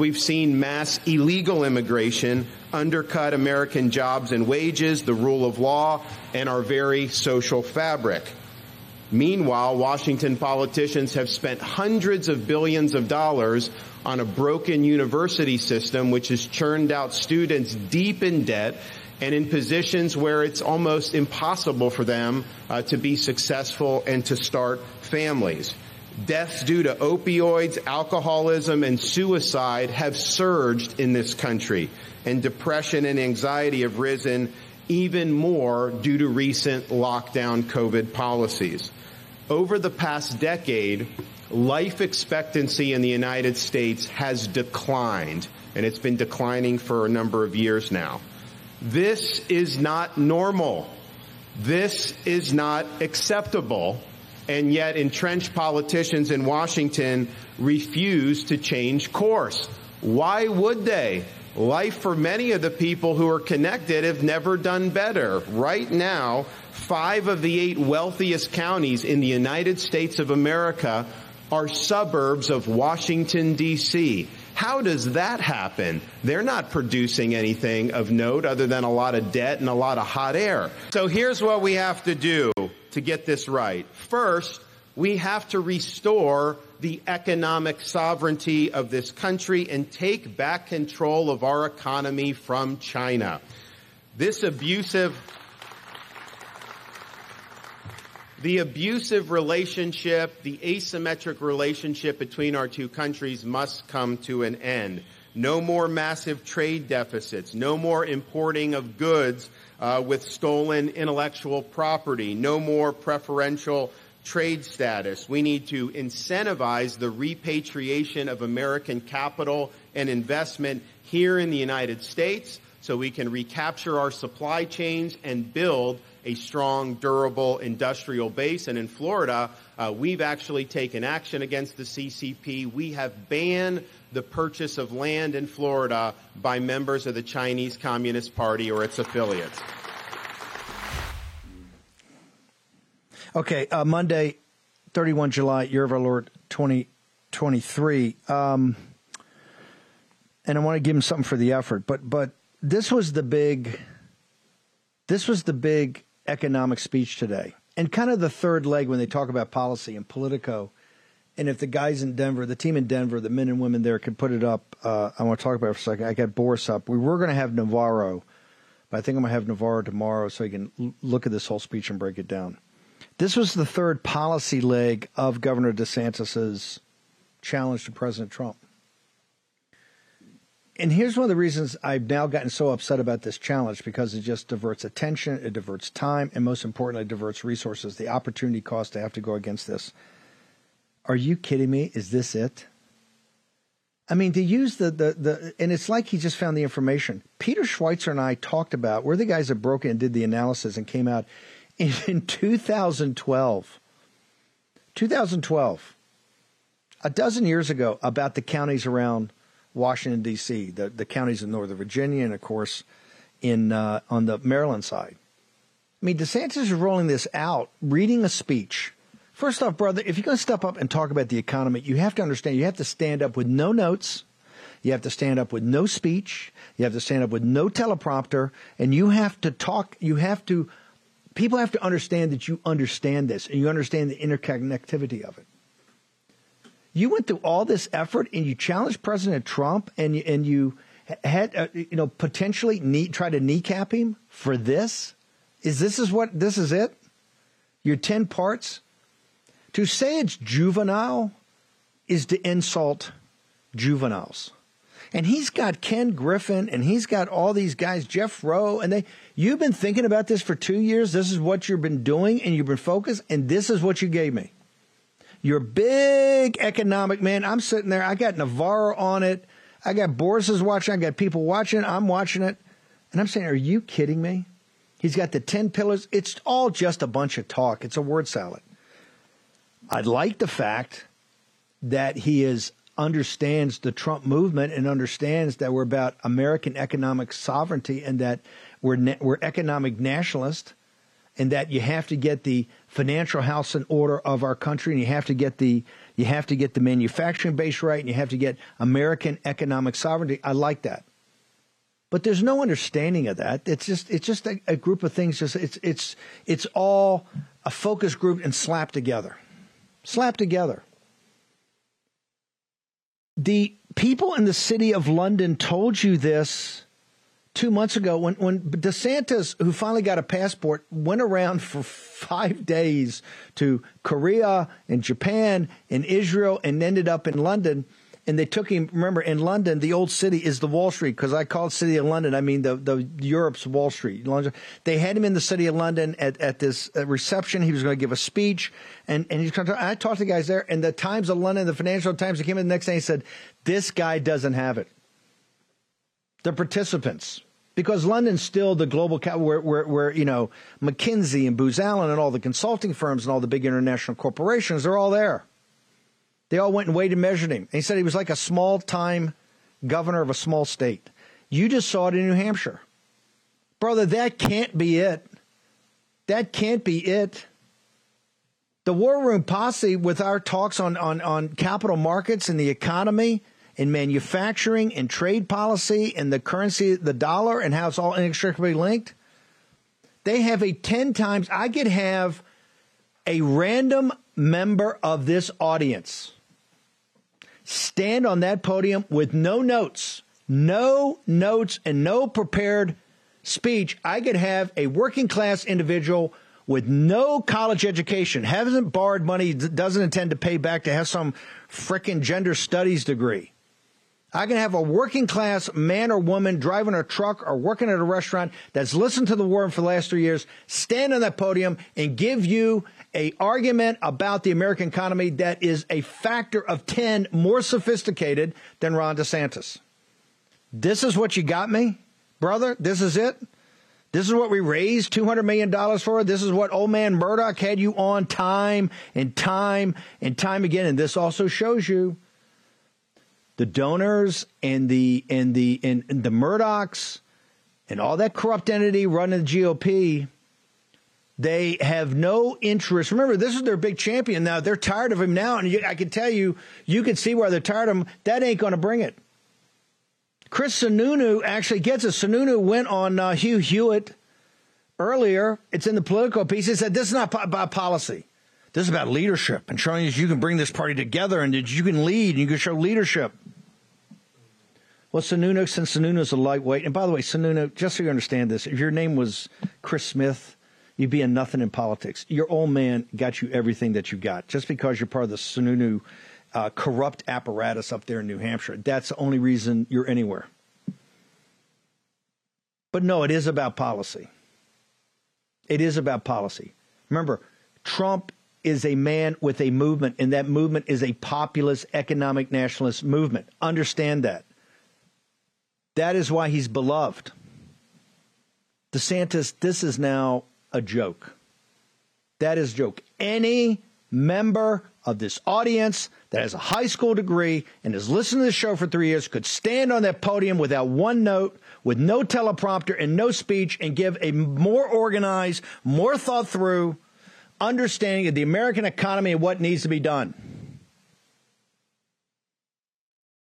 We've seen mass illegal immigration undercut American jobs and wages, the rule of law, and our very social fabric. Meanwhile, Washington politicians have spent hundreds of billions of dollars on a broken university system which has churned out students deep in debt and in positions where it's almost impossible for them uh, to be successful and to start families. Deaths due to opioids, alcoholism, and suicide have surged in this country, and depression and anxiety have risen even more due to recent lockdown COVID policies. Over the past decade, life expectancy in the United States has declined, and it's been declining for a number of years now. This is not normal. This is not acceptable and yet entrenched politicians in Washington refuse to change course. Why would they? Life for many of the people who are connected have never done better. Right now, five of the eight wealthiest counties in the United States of America are suburbs of Washington, D.C. How does that happen? They're not producing anything of note other than a lot of debt and a lot of hot air. So here's what we have to do to get this right. First, we have to restore the economic sovereignty of this country and take back control of our economy from China. This abusive the abusive relationship, the asymmetric relationship between our two countries must come to an end. No more massive trade deficits. No more importing of goods uh, with stolen intellectual property. No more preferential trade status. We need to incentivize the repatriation of American capital and investment here in the United States so we can recapture our supply chains and build a strong, durable industrial base. And in Florida, uh, we've actually taken action against the CCP. We have banned the purchase of land in Florida by members of the Chinese Communist Party or its affiliates. Okay, uh, Monday, 31 July, year of our Lord 2023. Um, and I want to give him something for the effort, but but this was the big this was the big economic speech today. And kind of the third leg when they talk about policy and Politico and if the guys in Denver, the team in Denver, the men and women there could put it up, uh, I want to talk about it for a second. I got Boris up. We were going to have Navarro, but I think I'm going to have Navarro tomorrow so he can l- look at this whole speech and break it down. This was the third policy leg of Governor DeSantis's challenge to President Trump. And here's one of the reasons I've now gotten so upset about this challenge because it just diverts attention, it diverts time, and most importantly, it diverts resources. The opportunity cost to have to go against this. Are you kidding me? Is this it? I mean, to use the, the, the, and it's like he just found the information. Peter Schweizer and I talked about, we're the guys that broke it and did the analysis and came out in, in 2012. 2012, a dozen years ago, about the counties around Washington, D.C., the, the counties in Northern Virginia, and of course, in, uh, on the Maryland side. I mean, DeSantis is rolling this out, reading a speech First off, brother, if you're going to step up and talk about the economy, you have to understand you have to stand up with no notes. You have to stand up with no speech. You have to stand up with no teleprompter. And you have to talk, you have to, people have to understand that you understand this and you understand the interconnectivity of it. You went through all this effort and you challenged President Trump and you, and you had, uh, you know, potentially knee, try to kneecap him for this. Is this is what, this is it? Your 10 parts To say it's juvenile is to insult juveniles. And he's got Ken Griffin and he's got all these guys, Jeff Roe, and they you've been thinking about this for two years. This is what you've been doing and you've been focused, and this is what you gave me. You're big economic man. I'm sitting there, I got Navarro on it. I got Boris's watching, I got people watching, I'm watching it. And I'm saying, Are you kidding me? He's got the 10 pillars. It's all just a bunch of talk. It's a word salad. I like the fact that he is understands the Trump movement and understands that we're about American economic sovereignty and that we're we're economic nationalist and that you have to get the financial house in order of our country and you have to get the you have to get the manufacturing base right and you have to get American economic sovereignty. I like that. But there's no understanding of that. It's just it's just a, a group of things just it's it's it's all a focus group and slapped together. Slapped together. The people in the city of London told you this two months ago when, when DeSantis, who finally got a passport, went around for five days to Korea and Japan and Israel and ended up in London and they took him. Remember, in London, the old city is the Wall Street because I call it City of London. I mean the the Europe's Wall Street. They had him in the City of London at at this uh, reception. He was going to give a speech, and and he's going to. I talked to guys there, and the Times of London, the Financial Times, came in the next day and said, "This guy doesn't have it." The participants because London's still the global capital where, where, where, you know McKinsey and Booz Allen and all the consulting firms and all the big international corporations they're all there. They all went and weighed and measured him. And he said he was like a small time governor of a small state. You just saw it in New Hampshire. Brother, that can't be it. That can't be it. The War Room Posse, with our talks on, on, on capital markets and the economy and manufacturing and trade policy and the currency, the dollar, and how it's all inextricably linked, they have a 10 times, I could have a random member of this audience stand on that podium with no notes, no notes, and no prepared speech, I could have a working class individual with no college education, hasn't borrowed money, doesn't intend to pay back to have some frickin' gender studies degree. I can have a working class man or woman driving a truck or working at a restaurant that's listened to the war for the last three years, stand on that podium and give you a argument about the American economy that is a factor of 10 more sophisticated than Ron DeSantis. This is what you got me, brother. This is it. This is what we raised $200 million for. This is what old man Murdoch had you on time and time and time again. And this also shows you the donors and the and the and, the Murdochs and all that corrupt entity running the GOP, they have no interest. Remember, this is their big champion now. They're tired of him now, and you, I can tell you, you can see why they're tired of him. That ain't going to bring it. Chris Sununu actually gets it. Sununu went on uh, Hugh Hewitt earlier. It's in the Politico piece. He said this is not about policy. This is about leadership and showing that you can bring this party together and that you can lead and you can show leadership. Well, Sununu, since Sununu is a lightweight, and by the way, Sununu, just so you understand this, if your name was Chris Smith, you'd be a nothing in politics. Your old man got you everything that you got. Just because you're part of the Sununu uh, corrupt apparatus up there in New Hampshire, that's the only reason you're anywhere. But no, it is about policy. It is about policy. Remember, Trump is a man with a movement, and that movement is a populist economic nationalist movement. Understand that. That is why he's beloved. DeSantis, this is now a joke. That is a joke. Any member of this audience that has a high school degree and has listened to the show for three years could stand on that podium without one note, with no teleprompter and no speech, and give a more organized, more thought through understanding of the American economy and what needs to be done.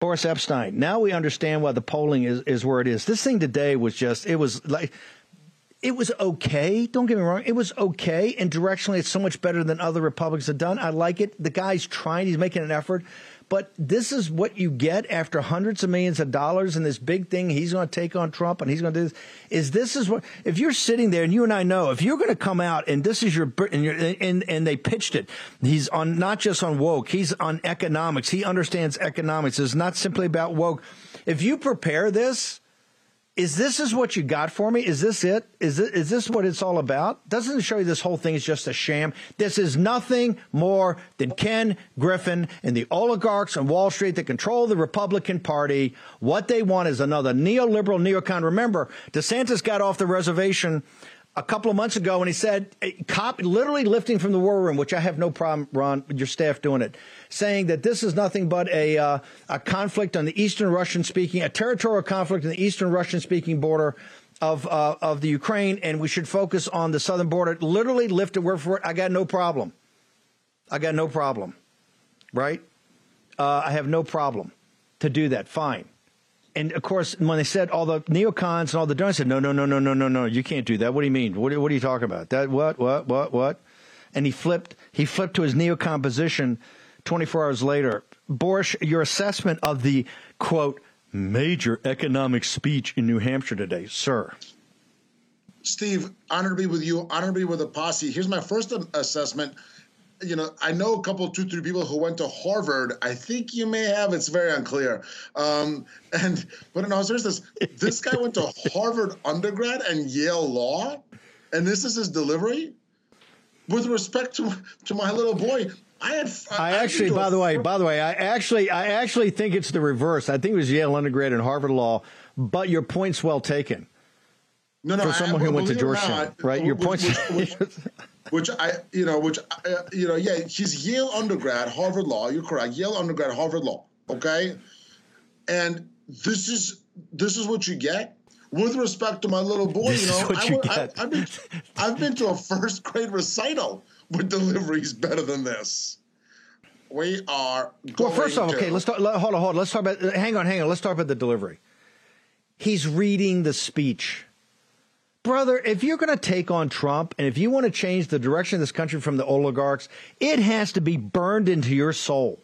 Boris Epshteyn. Now we understand why the polling is, is where it is. This thing today was just, it was like, it was okay. Don't get me wrong. It was okay. And directionally, it's so much better than other Republicans have done. I like it. The guy's trying. He's making an effort. But this is what you get after hundreds of millions of dollars and this big thing he's going to take on Trump and he's going to do this. Is this is what if you're sitting there and you and I know if you're going to come out and this is your and and and they pitched it. He's on not just on woke. He's on economics. He understands economics. It's not simply about woke. If you prepare this is this is what you got for me? Is this it? Is this, is this what it's all about? Doesn't it show you this whole thing is just a sham? This is nothing more than Ken Griffin and the oligarchs on Wall Street that control the Republican Party. What they want is another neoliberal neocon. Remember, DeSantis got off the reservation a couple of months ago when he said, cop, literally lifting from the war room, which I have no problem, Ron, with your staff doing it, saying that this is nothing but a, uh, a conflict on the Eastern Russian speaking, a territorial conflict in the Eastern Russian speaking border of, uh, of the Ukraine, and we should focus on the southern border. Literally lift lifted word for it. I got no problem. I got no problem. Right? Uh, I have no problem to do that. Fine and of course, when they said all the neocons and all the donors said, no, no, no, no, no, no, no, you can't do that. What do you mean? What, what are you talking about? That what, what, what, what? And he flipped. He flipped to his neocon position. Twenty four hours later, Boris, your assessment of the quote major economic speech in New Hampshire today, sir. Steve, honored to be with you. Honored to be with the posse. Here's my first assessment you know, I know a couple, two, three people who went to Harvard. I think you may have. It's very unclear. Um, and but in all seriousness, this guy went to Harvard undergrad and Yale Law, and this is his delivery. With respect to to my little boy, I had. I, I actually, by the way, by the way, I actually, I actually think it's the reverse. I think it was Yale undergrad and Harvard Law. But your point's well taken. No, no, for someone I, who went to Georgetown, right? Your point's. Which, which, which I, you know, which uh, you know, yeah, she's Yale undergrad, Harvard Law. You're correct, Yale undergrad, Harvard Law. Okay, and this is this is what you get. With respect to my little boy, you know, I, have been I've been to a first grade recital with deliveries better than this. We are. well, first off, okay, let's talk. Hold on, hold on. Let's talk about. Hang on, hang on. Let's talk about the delivery. He's reading the speech Brother, if you're going to take on Trump and if you want to change the direction of this country from the oligarchs, it has to be burned into your soul.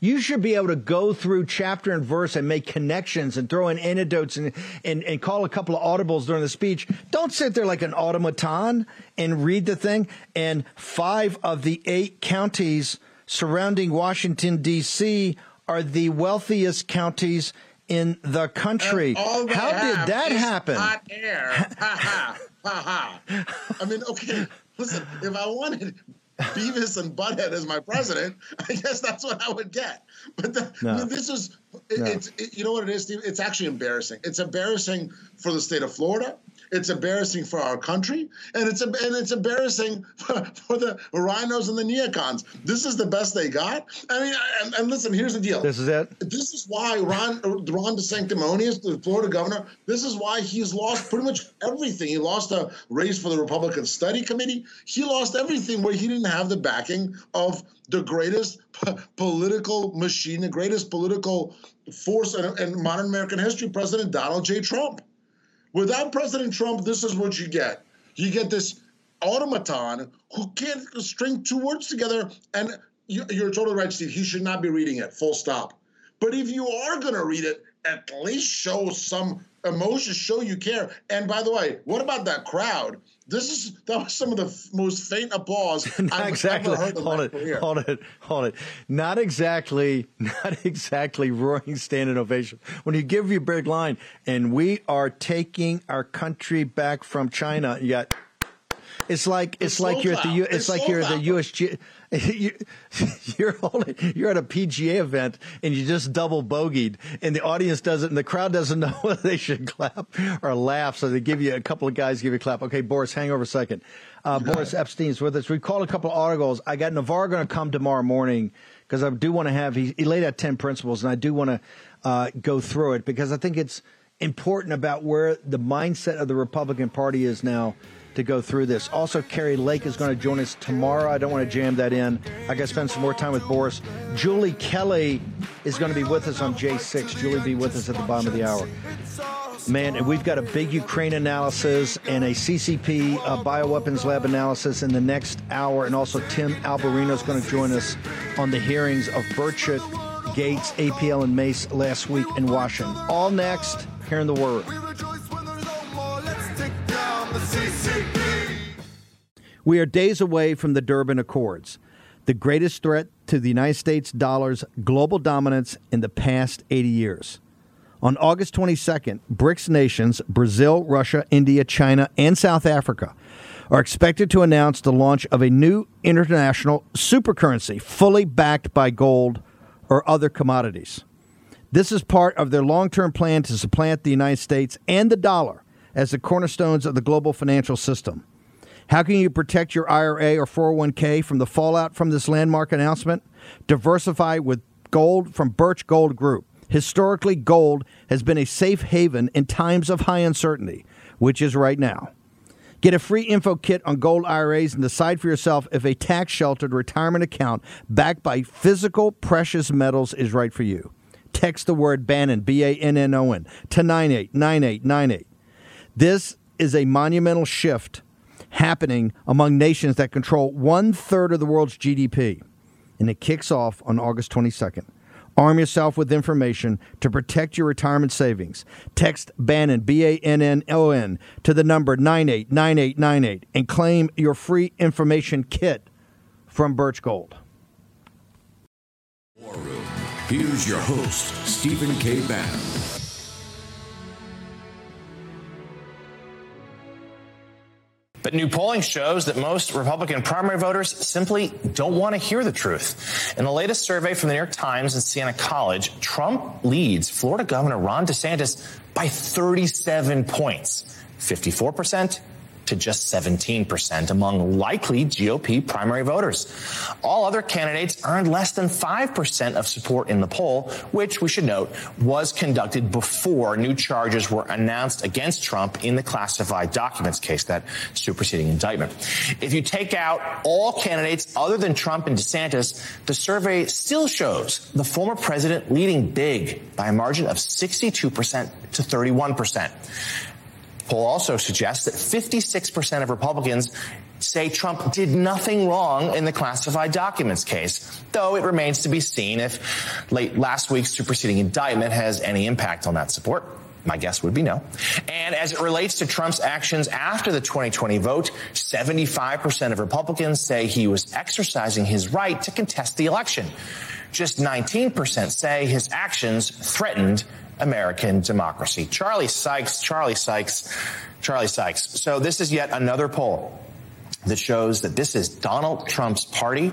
You should be able to go through chapter and verse and make connections and throw in anecdotes and, and, and call a couple of audibles during the speech. Don't sit there like an automaton and read the thing. And five of the eight counties surrounding Washington, D.C. are the wealthiest counties in the country. How did that happen? Hot air. ha ha ha ha. I mean, okay. Listen, if I wanted Beavis and Butthead as my president, I guess that's what I would get. But the, no. I mean, this is it, no. it's it, you know what it is, Steve. It's actually embarrassing. It's embarrassing for the state of Florida. It's embarrassing for our country, and it's and it's embarrassing for, for the rhinos and the neocons. This is the best they got. I mean, and, and, listen, here's the deal. This is it. This is why Ron Ron DeSanctimonious, the Florida governor, this is why he's lost pretty much everything. He lost a race for the Republican Study Committee. He lost everything where he didn't have the backing of the greatest p- political machine, the greatest political force in, in modern American history, President Donald J. Trump. Without President Trump, this is what you get. You get this automaton who can't string two words together. And you, are totally right, Steve. He should not be reading it, full stop. But if you are going to read it, at least show some emotion, show you care. And by the way, what about that crowd? This is that was some of the f- most faint applause not I've exactly. ever heard in hold it, career. Hold it, hold it. Not exactly, not exactly roaring standing ovation. When you give your big line, and we are taking our country back from China, yet it's like it's, it's like you're at the U, it's, it's like you're at the USG. You, you're holding, you're at a PGA event and you just double bogeyed, and the audience doesn't, and the crowd doesn't know whether they should clap or laugh. So they give you a couple of guys give you a clap. Okay, Boris, hang over a second. Uh, Boris Epshteyn's with us. We called a couple of articles. I got Navarro going to come tomorrow morning because I do want to have. He, he, laid out ten principles, and I do want to uh, go through it because I think it's important about where the mindset of the Republican Party is now to go through this. Also, Kari Lake is going to join us tomorrow. I don't want to jam that in. I got to spend some more time with Boris. Julie Kelly is going to be with us on J6. Julie be with us at the bottom of the hour. Man, and we've got a big Ukraine analysis and a CCP bioweapons lab analysis in the next hour. And also, Tim Alberino is going to join us on the hearings of Burchett Gaetz, APL, and Mace last week in Washington. All next here in the Room. We are days away from the Durban Accords, the greatest threat to the United States dollar's global dominance in the past 80 years. On August 22nd, BRICS nations, Brazil, Russia, India, China, and South Africa, are expected to announce the launch of a new international supercurrency fully backed by gold or other commodities. This is part of their long term plan to supplant the United States and the dollar as the cornerstones of the global financial system. How can you protect your IRA or 401k from the fallout from this landmark announcement? Diversify with gold from Birch Gold Group. Historically, gold has been a safe haven in times of high uncertainty, which is right now. Get a free info kit on gold IRAs and decide for yourself if a tax sheltered retirement account backed by physical precious metals is right for you. Text the word Bannon, B A N N O N, to 989898. This is a monumental shift happening among nations that control one third of the world's GDP. And it kicks off on August 22nd. Arm yourself with information to protect your retirement savings. Text Bannon, B A N N O N, to the number 989898 and claim your free information kit from Birch Gold. War Room. Here's your host, Stephen K. Bannon. But new polling shows that most Republican primary voters simply don't want to hear the truth. In the latest survey from the New York Times and Siena College, Trump leads Florida Governor Ron DeSantis by 37 points, 54% to just 17% among likely GOP primary voters. All other candidates earned less than 5% of support in the poll, which we should note was conducted before new charges were announced against Trump in the classified documents case, that superseding indictment. If you take out all candidates other than Trump and DeSantis, the survey still shows the former president leading big by a margin of 62% to 31% poll also suggests that 56% of Republicans say Trump did nothing wrong in the classified documents case, though it remains to be seen if late last week's superseding indictment has any impact on that support. My guess would be no. And as it relates to Trump's actions after the 2020 vote, 75% of Republicans say he was exercising his right to contest the election. Just 19% say his actions threatened American democracy. Charlie Sykes, Charlie Sykes, Charlie Sykes. So this is yet another poll that shows that this is Donald Trump's party.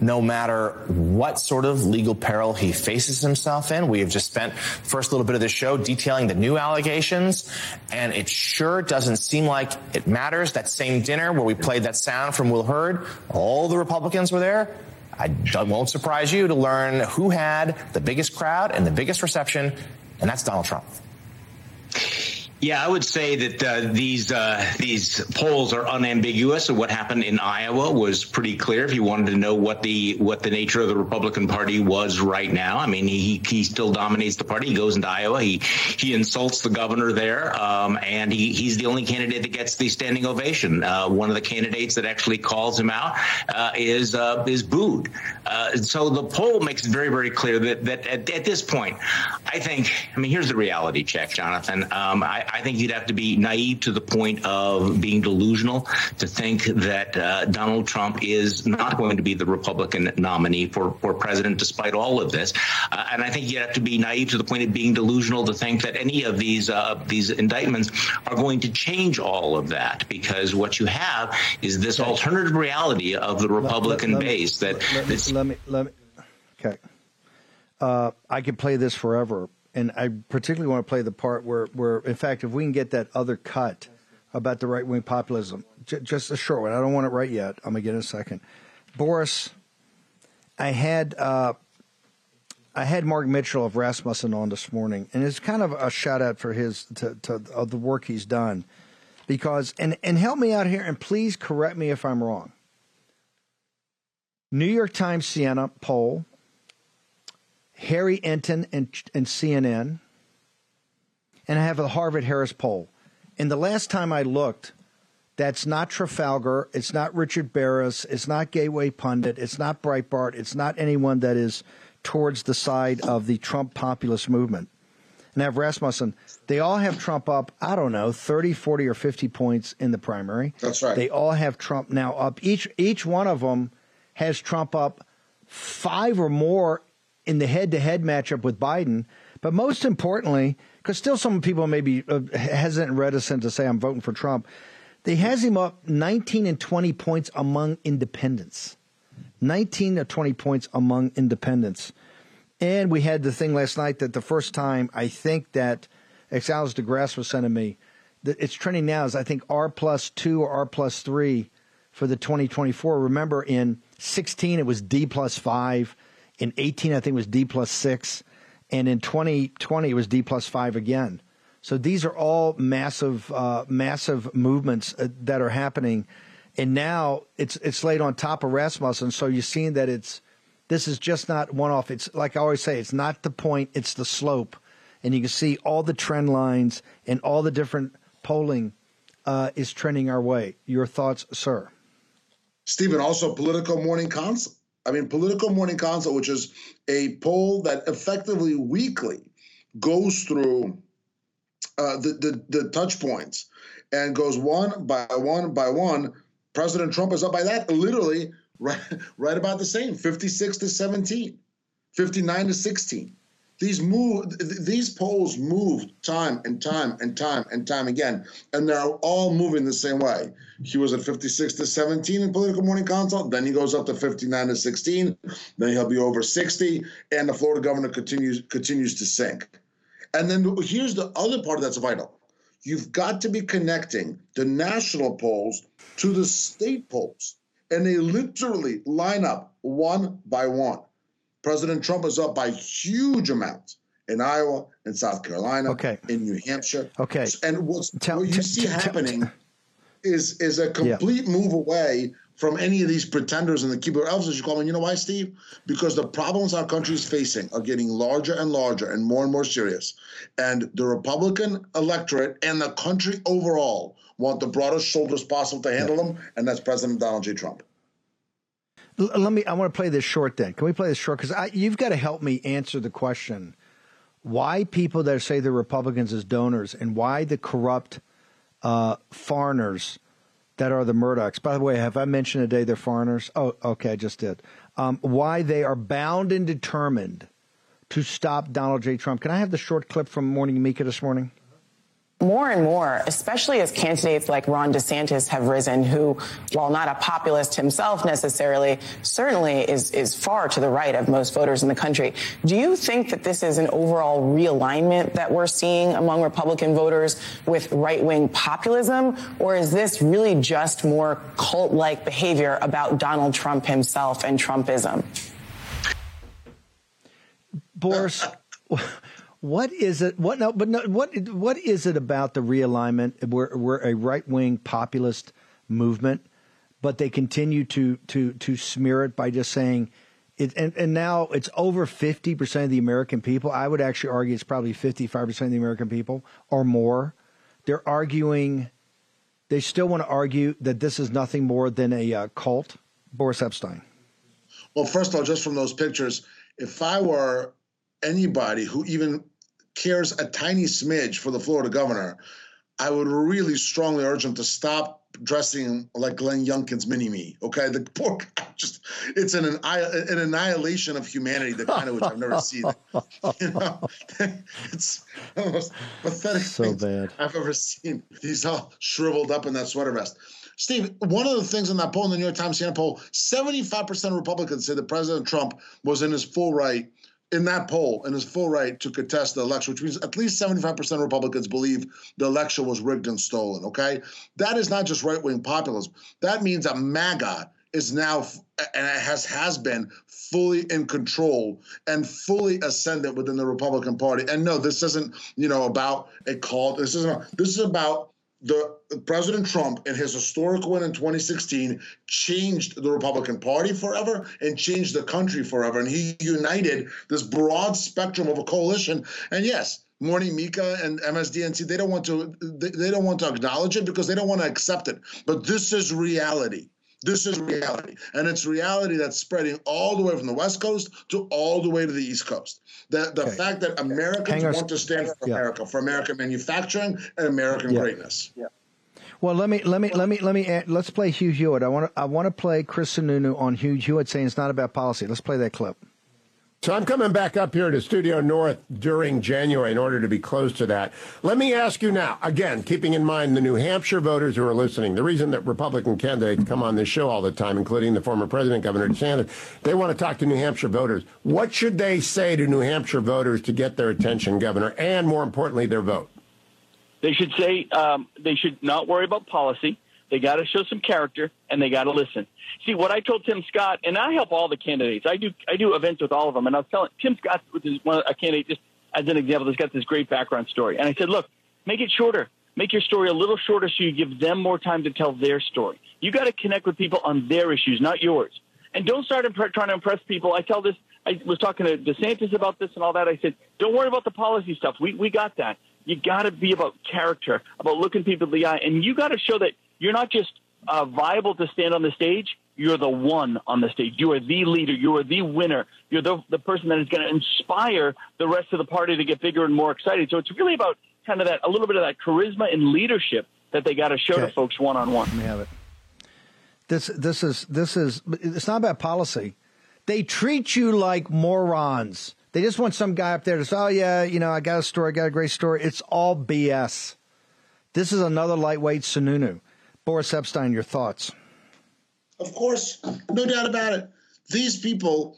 No matter what sort of legal peril he faces himself in, we have just spent first little bit of the show detailing the new allegations, and it sure doesn't seem like it matters. That same dinner where we played that sound from Will Hurd, all the Republicans were there. I won't surprise you to learn who had the biggest crowd and the biggest reception and that's Donald Trump. Yeah, I would say that uh, these uh, these polls are unambiguous. What happened in Iowa was pretty clear. If you wanted to know what the what the nature of the Republican Party was right now, I mean, he he still dominates the party. He goes into Iowa. He he insults the governor there, um, and he he's the only candidate that gets the standing ovation. Uh, one of the candidates that actually calls him out uh, is uh, is booed. Uh, so the poll makes it very very clear that that at, at, this point, I think. I mean, here's the reality check, Jonathan. Um, I, I think you'd have to be naive to the point of being delusional to think that uh, Donald Trump is not going to be the Republican nominee for, for president despite all of this. Uh, and I think you have to be naive to the point of being delusional to think that any of these uh, these indictments are going to change all of that because what you have is this alternative reality of the Republican let, let, base that let, let, let me let me okay. Uh, I could play this forever and I particularly want to play the part where, where in fact, if we can get that other cut about the right wing populism, j- just a short one. I don't want it right yet. I'm gonna get in a second. Boris, I had uh, I had Mark Mitchell of Rasmussen on this morning, and it's kind of a shout out for his to, to of the work he's done, because and and help me out here, and please correct me if I'm wrong. New York Times Siena poll Harry Enten and, and CNN, and I have a Harvard Harris poll. And the last time I looked, that's not Trafalgar. It's not Richard Baris. It's not Gateway Pundit. It's not Breitbart. It's not anyone that is towards the side of the Trump populist movement. And I have Rasmussen, they all have Trump up, I don't know, 30, 40, or 50 points in the primary. That's right. They all have Trump now up. Each, each one of them has Trump up five or more in the head to head matchup with Biden. But most importantly, because still some people may be uh, hesitant and reticent to say I'm voting for Trump, they has him up 19 and 20 points among independents. 19 to 20 points among independents. And we had the thing last night that the first time I think that Alex DeGrasse was sending me, that it's trending now is I think R plus two or R plus three for the 2024. Remember in 16 it was D plus five. In 18 I think it was D plus six. And in 2020 it was D plus five again. So these are all massive, uh, massive movements uh, that are happening and now it's it's laid on top of Rasmussen. And so you're seeing that it's this is just not one off. It's like I always say, it's not the point, it's the slope, and you can see all the trend lines and all the different polling uh, is trending our way. Your thoughts, sir? Stephen, also Politico Morning Consult. I mean, Politico Morning Consult, which is a poll that effectively weekly goes through uh, the, the the touch points and goes one by one by one President Trump is up by that literally right, right about the same 56 to 17, 59 to 16. These move these polls move time and time and time and time again, and they're all moving the same way. He was at 56 to 17 in Politico Morning Consult, then he goes up to 59 to 16, then he'll be over 60, and the Florida governor continues continues to sink. And then here's the other part that's vital. You've got to be connecting the national polls to the state polls. And they literally line up one by one. President Trump is up by huge amounts in Iowa, in South Carolina, okay. in New Hampshire. Okay. And what's, tell, what you t- see t- happening t- is is a complete yeah. move away from any of these pretenders and the keyboard elves, as you call them. You know why, Steve? Because the problems our country is facing are getting larger and larger and more and more serious. And the Republican electorate and the country overall want the broadest shoulders possible to handle them, and that's President Donald J. Trump. Let me. I want to play this short. Then can we play this short? Because you've got to help me answer the question: Why people that say they're Republicans as donors, and why the corrupt uh, foreigners that are the Murdochs. By the way, have I mentioned today they're foreigners? Oh, okay, I just did. Um, why they are bound and determined to stop Donald J. Trump. Can I have the short clip from Morning Mika this morning? More and more, especially as candidates like Ron DeSantis have risen, who, while not a populist himself necessarily, certainly is, is far to the right of most voters in the country. Do you think that this is an overall realignment that we're seeing among Republican voters with right wing populism? Or is this really just more cult like behavior about Donald Trump himself and Trumpism? Boris. What is it? What no? But no, what what is it about the realignment? We're we're a right wing populist movement, but they continue to to to smear it by just saying it. And, and now it's over fifty percent of the American people. I would actually argue it's probably fifty five percent of the American people or more. They're arguing. They still want to argue that this is nothing more than a uh, cult. Boris Epshteyn. Well, first of all, just from those pictures, if I were anybody who even cares a tiny smidge for the Florida governor, I would really strongly urge him to stop dressing like Glenn Youngkin's mini me. Okay, the poor guy just it's an an annihilation of humanity, the kind of which I've never seen. you know, it's the most pathetic so thing bad. I've ever seen. He's all shriveled up in that sweater vest. Steve, one of the things in that poll, in the New York Times Siena poll, 75% of Republicans say that President Trump was in his full right in that poll in his full right to contest the election, which means at least 75% of Republicans believe the election was rigged and stolen. Okay. That is not just right wing populism. That means that MAGA is now and has has been fully in control and fully ascendant within the Republican Party. And no, this isn't, you know, about a cult. This isn't this is about the President Trump in his historic win in 2016 changed the Republican Party forever and changed the country forever. And he united this broad spectrum of a coalition. And yes, Morning Mika and MSDNC, they don't want to they, they don't want to acknowledge it because they don't want to accept it. But this is reality. This is reality. And it's reality that's spreading all the way from the West Coast to all the way to the East Coast. The, the okay. fact that Americans want to stand for yeah. America, for American manufacturing and American yeah. greatness. Yeah. Well, let me let me let me let me add, let's play Hugh Hewitt. I want to I want to play Chris Sununu on Hugh Hewitt saying it's not about policy. Let's play that clip. So I'm coming back up here to Studio North during January in order to be close to that. Let me ask you now, again, keeping in mind the New Hampshire voters who are listening, the reason that Republican candidates come on this show all the time, including the former president, Governor DeSantis, they want to talk to New Hampshire voters. What should they say to New Hampshire voters to get their attention, Governor, and more importantly, their vote? They should say um, they should not worry about policy. They got to show some character and they got to listen. See what I told Tim Scott, and I help all the candidates. I do I do events with all of them, and I was telling Tim Scott, which is one a candidate, just as an example, that's got this great background story, and I said, look, make it shorter. Make your story a little shorter so you give them more time to tell their story. You got to connect with people on their issues, not yours. And don't start trying to impress people. I tell this. I was talking to DeSantis about this and all that. I said, don't worry about the policy stuff. We we got that. You got to be about character, about looking people in the eye, and you got to show that you're not just uh, viable to stand on the stage. You're the one on the stage. You are the leader. You are the winner. You're the, the person that is going to inspire the rest of the party to get bigger and more excited. So it's really about kind of that, a little bit of that charisma and leadership that they got to show okay. to folks one on one. Let me have it. This, this is, this is, it's not about policy. They treat you like morons. They just want some guy up there to say, oh, yeah, you know, I got a story, I got a great story. It's all BS. This is another lightweight Sununu. Boris Epshteyn, your thoughts? Of course, no doubt about it. These people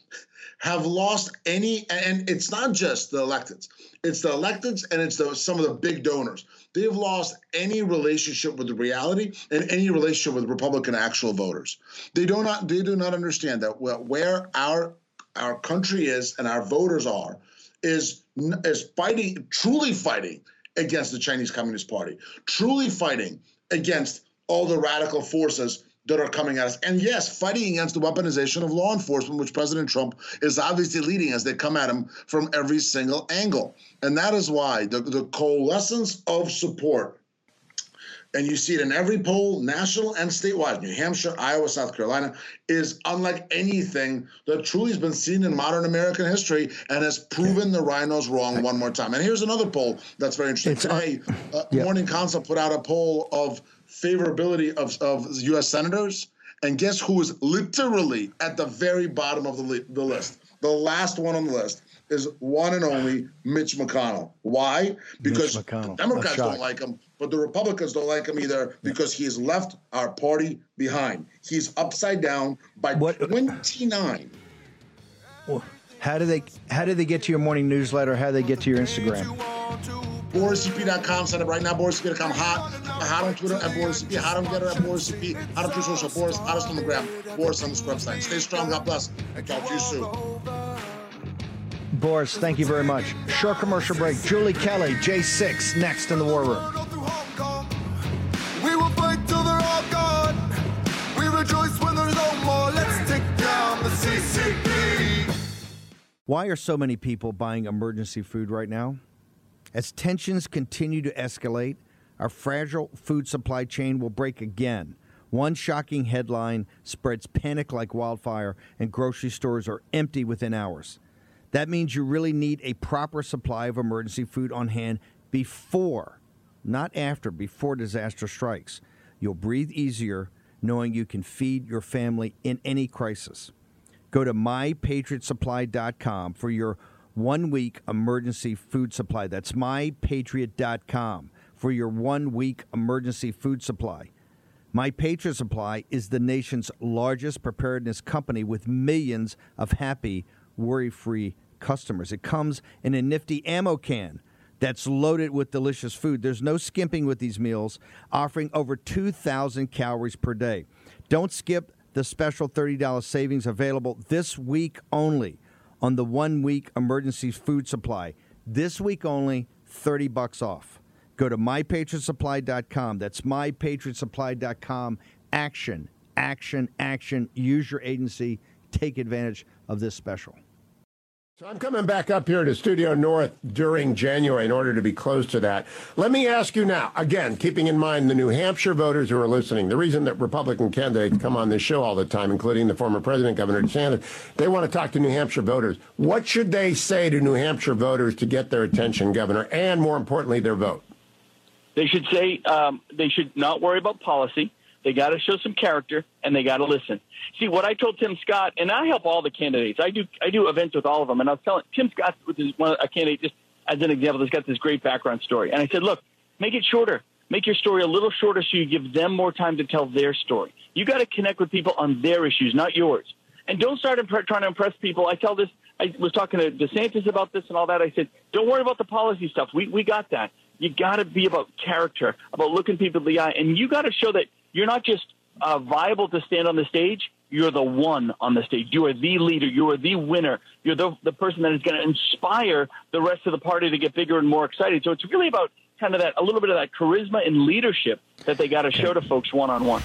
have lost any, and it's not just the electeds. It's the electeds and it's the, some of the big donors. They've lost any relationship with the reality and any relationship with Republican actual voters. They do not. They do not understand that where our our country is and our voters are is is fighting, truly fighting against the Chinese Communist Party, truly fighting against all the radical forces that are coming at us. And yes, fighting against the weaponization of law enforcement, which President Trump is obviously leading as they come at him from every single angle. And that is why the, the coalescence of support and you see it in every poll, national and statewide, New Hampshire, Iowa, South Carolina, is unlike anything that truly has been seen in modern American history and has proven the rhinos wrong one more time. And here's another poll that's very interesting. Today, uh, yeah. Morning Consult put out a poll of favorability of, of U.S. senators. And guess who is literally at the very bottom of the, li- the list? The last one on the list is one and only Mitch McConnell. Why? Because McConnell. Democrats don't like him, but the Republicans don't like him either because he has left our party behind. He's upside down by what? 29. How do they how do they get to your morning newsletter? How do they get to your Instagram? BorisEP.com. Sign up right now. BorisEP.com. Hot. Hot on Twitter at BorisEP. Hot on Gettr at BorisEP. Hot on Truth Social. Boris. Hottest on the gram. Boris on the website. Stay strong. God bless. I'll talk to you soon. Boris, thank you very much. Short commercial break. Julie Kelly, J6, next in the War Room. We will fight till they're all gone. We rejoice when there's no more. Let's take down the CCP. Why are so many people buying emergency food right now? As tensions continue to escalate, our fragile food supply chain will break again. One shocking headline spreads panic like wildfire, and grocery stores are empty within hours. That means you really need a proper supply of emergency food on hand before, not after, before disaster strikes. You'll breathe easier knowing you can feed your family in any crisis. Go to mypatriotsupply.com for your one week emergency food supply. That's mypatriot.com for your one week emergency food supply. My Patriot Supply is the nation's largest preparedness company with millions of happy, worry free customers. It comes in a nifty ammo can that's loaded with delicious food. There's no skimping with these meals, offering over 2,000 calories per day. Don't skip the special $30 savings available this week only on the one week emergency food supply. This week only, 30 bucks off. Go to mypatriotsupply.com. That's mypatriotsupply.com. Action, action, action. Use your agency. Take advantage of this special. So I'm coming back up here to Studio North during January in order to be close to that. Let me ask you now, again, keeping in mind the New Hampshire voters who are listening, the reason that Republican candidates come on this show all the time, including the former president, Governor DeSantis, they want to talk to New Hampshire voters. What should they say to New Hampshire voters to get their attention, Governor, and more importantly, their vote? They should say um, they should not worry about policy. They got to show some character and they got to listen. See what I told Tim Scott, and I help all the candidates. I do I do events with all of them, and I was telling Tim Scott, which is one a candidate, just as an example, that's got this great background story, and I said, look, make it shorter. Make your story a little shorter so you give them more time to tell their story. You got to connect with people on their issues, not yours. And don't start trying to impress people. I tell this. I was talking to DeSantis about this and all that. I said, don't worry about the policy stuff. We we got that. You got to be about character, about looking people in the eye, and you got to show that you're not just uh, viable to stand on the stage. You're the one on the stage. You are the leader. You are the winner. You're the, the person that is going to inspire the rest of the party to get bigger and more excited. So it's really about kind of that, a little bit of that charisma and leadership that they got to show to folks one on one.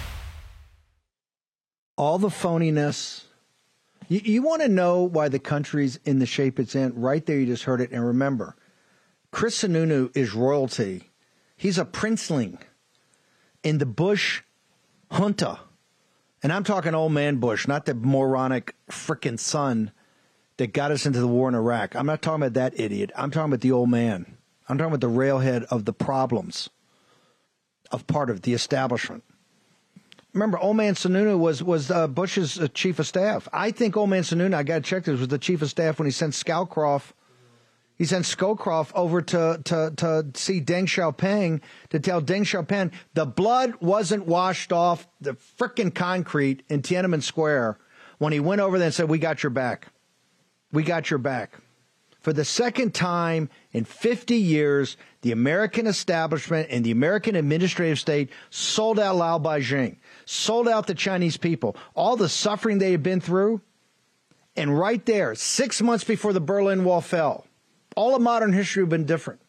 All the phoniness. You, you want to know why the country's in the shape it's in? Right there, you just heard it. And remember, Chris Sununu is royalty. He's a princeling in the Bush junta. And I'm talking old man Bush, not the moronic frickin' son that got us into the war in Iraq. I'm not talking about that idiot. I'm talking about the old man. I'm talking about the railhead of the problems of part of the establishment. Remember, Old Man Sununu was was uh, Bush's uh, chief of staff. I think Old Man Sununu, I got to check this, was the chief of staff when he sent Scowcroft he sent Scowcroft over to, to, to see Deng Xiaoping to tell Deng Xiaoping the blood wasn't washed off the frickin' concrete in Tiananmen Square when he went over there and said, We got your back. We got your back. For the second time in 50 years, the American establishment and the American administrative state sold out Lao Baixing, sold out the Chinese people. All the suffering they had been through. And right there, six months before the Berlin Wall fell, all of modern history have been different.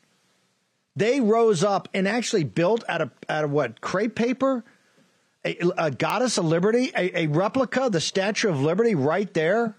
They rose up and actually built out of out of what crepe paper, a, a goddess of liberty, a, a, replica, the Statue of Liberty, right there.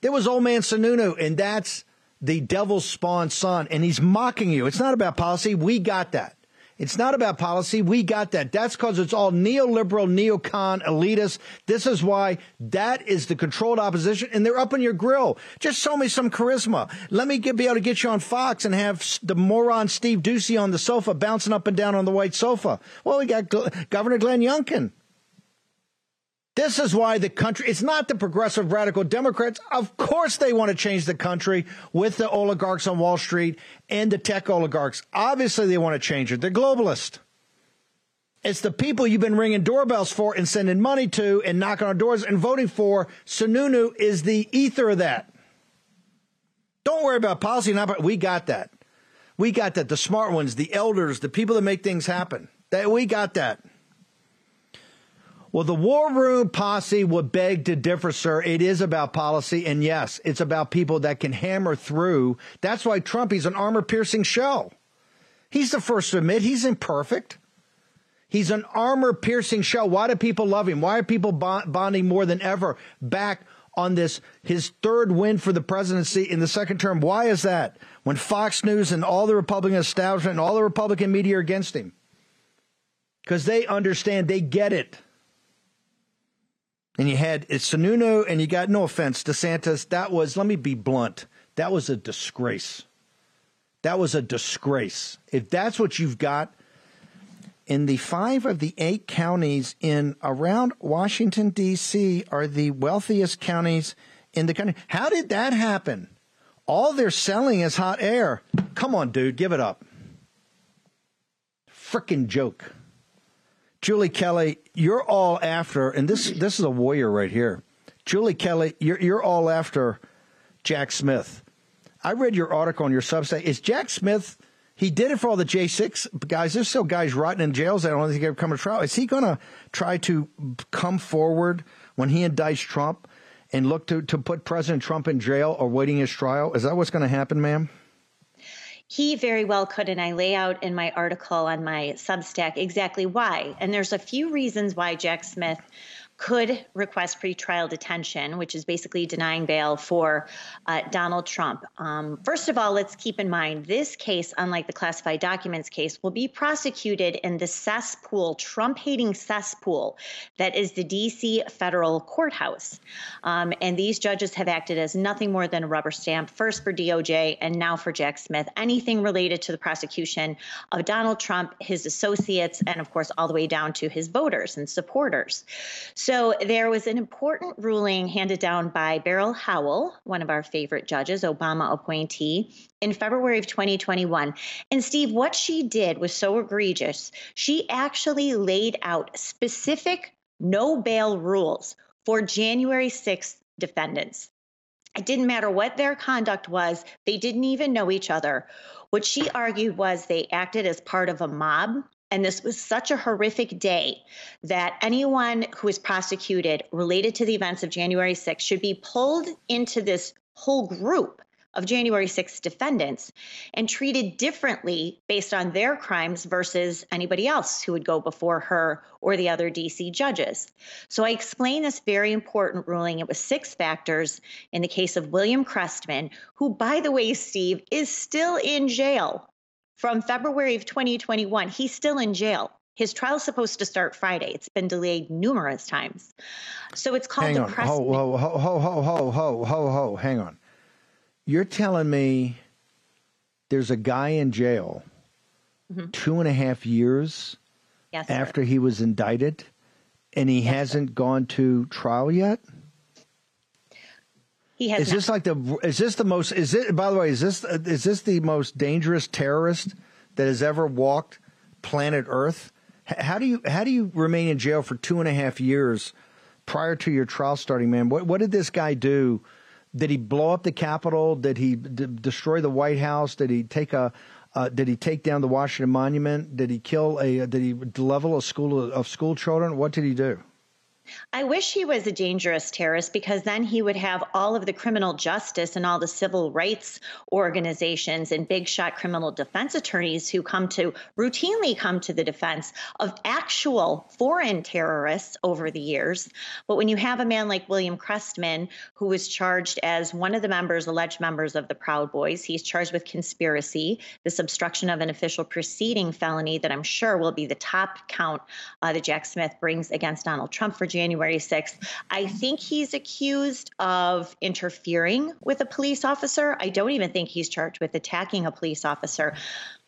There was old man Sununu, and that's the devil's spawn son, and he's mocking you. It's not about policy. We got that. It's not about policy. We got that. That's because it's all neoliberal, neocon, elitist. This is why that is the controlled opposition, and they're up in your grill. Just show me some charisma. Let me get, be able to get you on Fox and have the moron Steve Doocy on the sofa bouncing up and down on the white sofa. Well, we got Governor Glenn Youngkin. This is why the country, it's not the progressive radical Democrats. Of course they want to change the country with the oligarchs on Wall Street and the tech oligarchs. Obviously they want to change it. They're globalist. It's the people you've been ringing doorbells for and sending money to and knocking on doors and voting for. Sununu is the ether of that. Don't worry about policy. Not, we got that. We got that. The smart ones, the elders, the people that make things happen. That we got that. Well, the war room posse would beg to differ, sir. It is about policy. And yes, it's about people that can hammer through. That's why Trump, he's an armor piercing shell. He's the first to admit he's imperfect. He's an armor piercing shell. Why do people love him? Why are people bonding more than ever back on this, his third win for the presidency in the second term? Why is that? When Fox News and all the Republican establishment and all the Republican media are against him. Because they understand, they get it and you had it's Sununu, and you got no offense, DeSantis. That was, let me be blunt, that was a disgrace. That was a disgrace. If that's what you've got in the five of the eight counties in around Washington D.C. are the wealthiest counties in the country. How did that happen? All they're selling is hot air. Come on, dude, give it up. Frickin' joke. Julie Kelly, you're all after, and this this is a warrior right here. Julie Kelly, you're you're all after Jack Smith. I read your article on your Substack. Is Jack Smith? He did it for all the J6 guys. There's still guys rotting in jails that I don't think ever come to trial. Is he going to try to come forward when he indicts Trump and look to, to put President Trump in jail or waiting his trial? Is that what's going to happen, ma'am? He very well could. And I lay out in my article on my Substack exactly why. And there's a few reasons why Jack Smith could request pretrial detention, which is basically denying bail for uh, Donald Trump. Um, first of all, let's keep in mind this case, unlike the classified documents case, will be prosecuted in the cesspool, Trump hating cesspool that is the DC federal courthouse. Um, and these judges have acted as nothing more than a rubber stamp, first for DOJ and now for Jack Smith. Anything related to the prosecution of Donald Trump, his associates, and of course, all the way down to his voters and supporters. So there was an important ruling handed down by Beryl Howell, one of our favorite judges, Obama appointee, in February of 2021. And Steve, what she did was so egregious. She actually laid out specific no bail rules for January 6th defendants. It didn't matter what their conduct was, they didn't even know each other. What she argued was they acted as part of a mob and this was such a horrific day that anyone who was prosecuted related to the events of January 6th should be pulled into this whole group of January 6th defendants and treated differently based on their crimes versus anybody else who would go before her or the other DC judges. So I explained this very important ruling. It was six factors in the case of William Chrestman, who, by the way, Steve, is still in jail from February of 2021. He's still in jail. His trial's supposed to start Friday. It's been delayed numerous times. So it's called hang the on. press. Ho, ho, ho, ho, ho, ho, ho, ho, ho. Hang on. You're telling me there's a guy in jail Mhm. two and a half years Yes, sir. after he was indicted and he hasn't gone to trial yet? He has Is not. this like the is this the most is it by the way is this is this the most dangerous terrorist that has ever walked planet Earth? How do you how do you remain in jail for two and a half years prior to your trial starting, man? What what did this guy do? Did he blow up the Capitol? Did he d- destroy the White House? Did he take a uh, did he take down the Washington Monument? Did he kill a? Did he level a school of, of school children? What did he do? I wish he was a dangerous terrorist because then he would have all of the criminal justice and all the civil rights organizations and big shot criminal defense attorneys who come to routinely come to the defense of actual foreign terrorists over the years. But when you have a man like William Chrestman, who was charged as one of the members, alleged members of the Proud Boys, he's charged with conspiracy, this obstruction of an official proceeding felony that I'm sure will be the top count uh, that Jack Smith brings against Donald Trump for January 6th. I think he's accused of interfering with a police officer. I don't even think he's charged with attacking a police officer.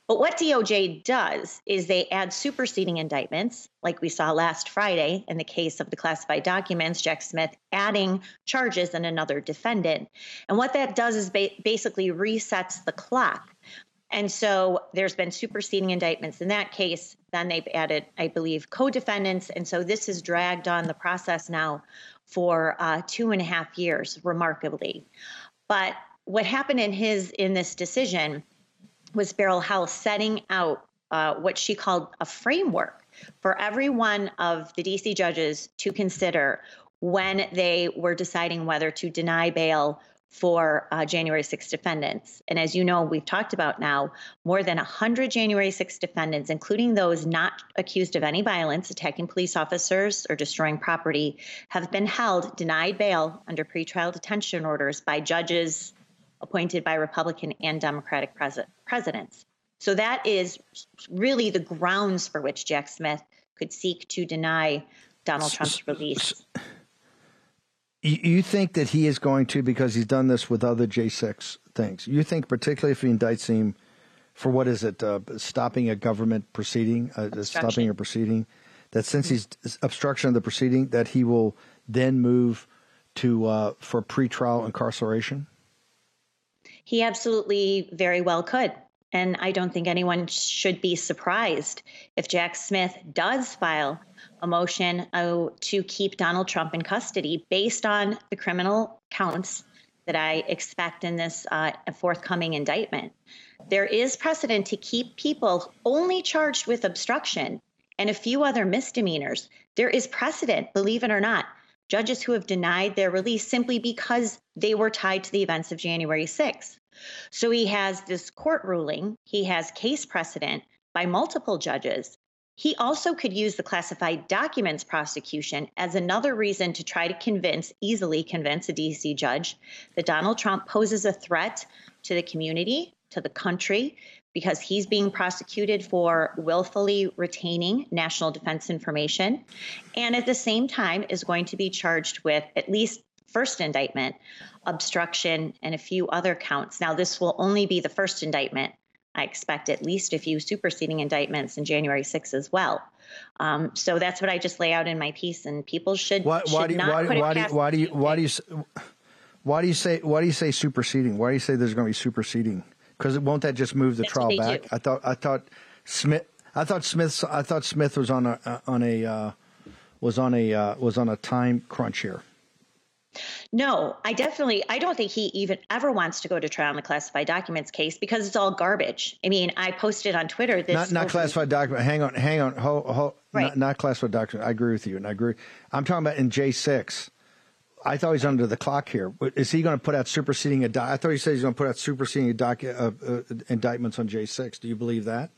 But what DOJ does is they add superseding indictments, like we saw last Friday in the case of the classified documents, Jack Smith adding charges and another defendant. And what that does is ba- basically resets the clock. And so there's been superseding indictments in that case. Then they've added, I believe, co defendants. And so this has dragged on the process now for uh, two and a half years, remarkably. But what happened in his in this decision was Beryl Howell setting out uh, what she called a framework for every one of the DC judges to consider when they were deciding whether to deny bail for uh, January 6 defendants. And as you know, we've talked about now more than 100 January 6 defendants, including those not accused of any violence, attacking police officers, or destroying property, have been held denied bail under pretrial detention orders by judges appointed by Republican and Democratic pres- presidents. So that is really the grounds for which Jack Smith could seek to deny Donald Trump's release. You, think that he is going to because he's done this with other J6 things. You think particularly if he indicts him for what is it, uh, stopping a government proceeding, uh, stopping a proceeding, that since he's obstruction of the proceeding, that he will then move to uh, for pretrial incarceration. He absolutely very well could. And I don't think anyone should be surprised if Jack Smith does file a motion uh, to keep Donald Trump in custody based on the criminal counts that I expect in this uh, forthcoming indictment. There is precedent to keep people only charged with obstruction and a few other misdemeanors. There is precedent, believe it or not, judges who have denied their release simply because they were tied to the events of January 6th. So he has this court ruling, he has case precedent by multiple judges He also could use the classified documents prosecution as another reason to try to convince, easily convince a DC judge that Donald Trump poses a threat to the community, to the country, because he's being prosecuted for willfully retaining national defense information. And at the same time, is going to be charged with at least first indictment, obstruction, and a few other counts. Now, this will only be the first indictment. I expect at least a few superseding indictments in January 6th as well. Um, so that's what I just lay out in my piece, and people should, Why, should why do you, not why, put it why past why do you why do you why do you say why do you say superseding? Why do you say there's going to be superseding? Because won't that just move the That's trial back? do. I thought I thought Smith I thought Smith I thought Smith was on a uh, on a uh, was on a uh, was on a time crunch here. No, I definitely I don't think he even ever wants to go to trial on the classified documents case because it's all garbage. I mean, I posted on Twitter this not not classified document. Hang on, hang on. Ho, ho, Right. not, not classified document. I agree with you, and I agree. I'm talking about in J six. I thought he's under the clock here. Is he going to put out superseding a? I thought he said he's going to put out superseding doc, uh, uh, indictments on J six. Do you believe that?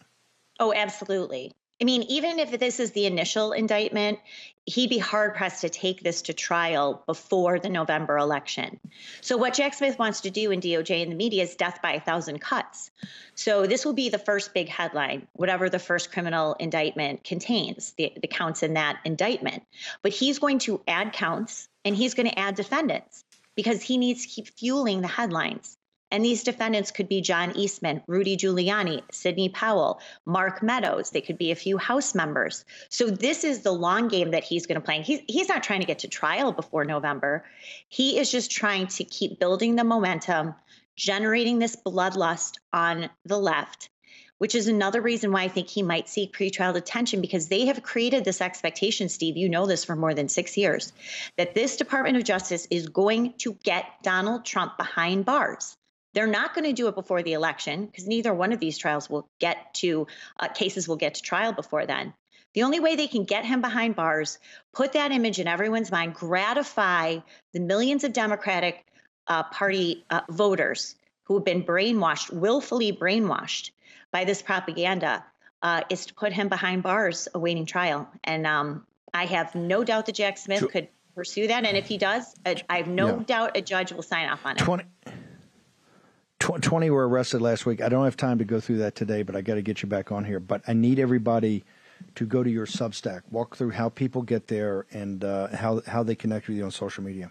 Oh, absolutely. I mean, even if this is the initial indictment, he'd be hard pressed to take this to trial before the November election. So, what Jack Smith wants to do in DOJ and the media is death by a thousand cuts. So, this will be the first big headline, whatever the first criminal indictment contains, the, the counts in that indictment. But he's going to add counts and he's going to add defendants because he needs to keep fueling the headlines. And these defendants could be John Eastman, Rudy Giuliani, Sidney Powell, Mark Meadows. They could be a few House members. So this is the long game that he's going to play. He's, he's not trying to get to trial before November. He is just trying to keep building the momentum, generating this bloodlust on the left, which is another reason why I think he might seek pretrial detention because they have created this expectation, Steve. You know this for more than six years, that this Department of Justice is going to get Donald Trump behind bars. They're not going to do it before the election because neither one of these trials will get to uh, cases will get to trial before then. The only way they can get him behind bars, put that image in everyone's mind, gratify the millions of Democratic uh, Party uh, voters who have been brainwashed, willfully brainwashed by this propaganda, uh, is to put him behind bars awaiting trial. And um, I have no doubt that Jack Smith could pursue that. And if he does, uh, I have no Yeah. doubt a judge will sign off on it. 20, tw- 20 were arrested last week. I don't have time to go through that today, but I got to get you back on here. But I need everybody to go to your Substack, walk through how people get there and uh, how, how they connect with you on social media.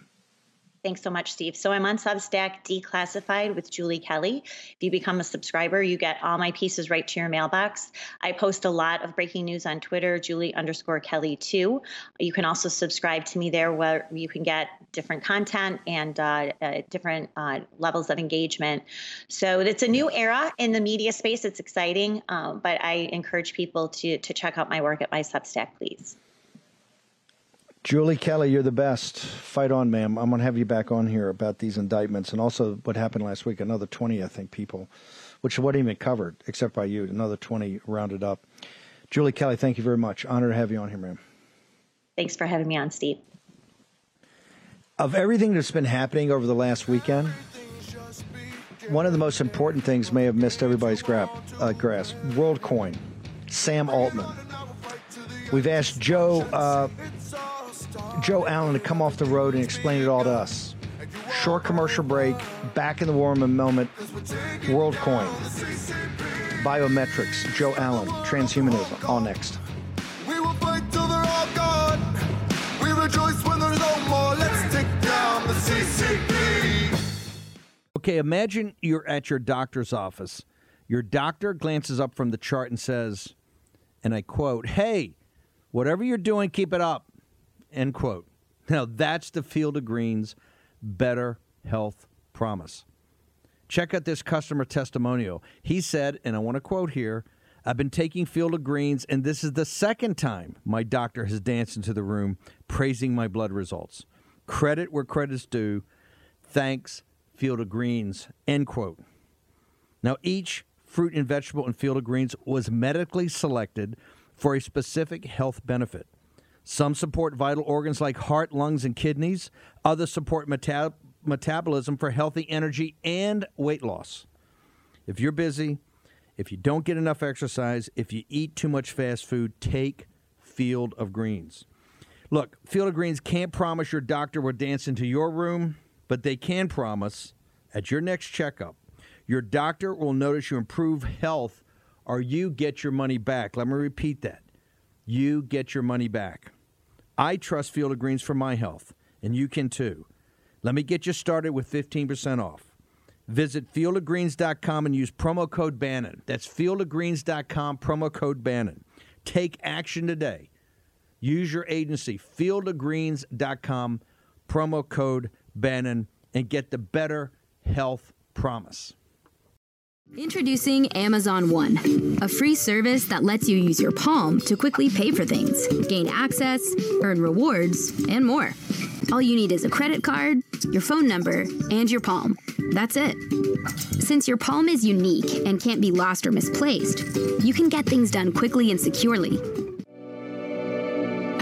Thanks so much, Steve. So I'm on Substack Declassified with Julie Kelly. If you become a subscriber, you get all my pieces right to your mailbox. I post a lot of breaking news on Twitter, Julie underscore Kelly too. You can also subscribe to me there where you can get different content and uh, uh, different uh, levels of engagement. So it's a new era in the media space. It's exciting, um, but I encourage people to to check out my work at my Substack, please. Julie Kelly, you're the best. Fight on, ma'am. I'm going to have you back on here about these indictments and also what happened last week. Another 20, I think, people, which wasn't even covered except by you. Another 20 rounded up. Julie Kelly, thank you very much. Honor to have you on here, ma'am. Thanks for having me on, Steve. Of everything that's been happening over the last weekend, one of the most important things may have missed everybody's grab, uh, grasp. WorldCoin, Sam Altman. We've asked Joe uh, Joe Allen to come off the road and explain it all to us. Short commercial break. Back in the war moment. WorldCoin, biometrics. Joe Allen, transhumanism. All next. We will fight till they're all gone. We rejoice when there's no more. Let's take down the CCP. Okay, imagine you're at your doctor's office. Your doctor glances up from the chart and says, and I quote, Hey, whatever you're doing, keep it up. End quote. Now, that's the Field of Greens Better Health Promise. Check out this customer testimonial. He said, and I want to quote here I've been taking Field of Greens, and this is the second time my doctor has danced into the room praising my blood results. Credit where credit's due. Thanks, Field of Greens. End quote. Now, each fruit and vegetable in Field of Greens was medically selected for a specific health benefit. Some support vital organs like heart, lungs, and kidneys. Others support meta- metabolism for healthy energy and weight loss. If you're busy If you don't get enough exercise, if you eat too much fast food, take Field of Greens. Look, Field of Greens can't promise your doctor will dance into your room, but they can promise at your next checkup, your doctor will notice you improve health or you get your money back. Let me repeat that. You get your money back. I trust Field of Greens for my health, and you can too. Let me get you started with 15% off. Visit fieldofgreens.com and use promo code Bannon. That's fieldofgreens.com, promo code Bannon. Take action today. Use your agency, fieldofgreens.com, promo code Bannon, and get the better health promise. Introducing Amazon One, a free service that lets you use your palm to quickly pay for things, gain access, earn rewards, and more. All you need is a credit card, your phone number, and your palm. That's it. Since your palm is unique and can't be lost or misplaced, you can get things done quickly and securely.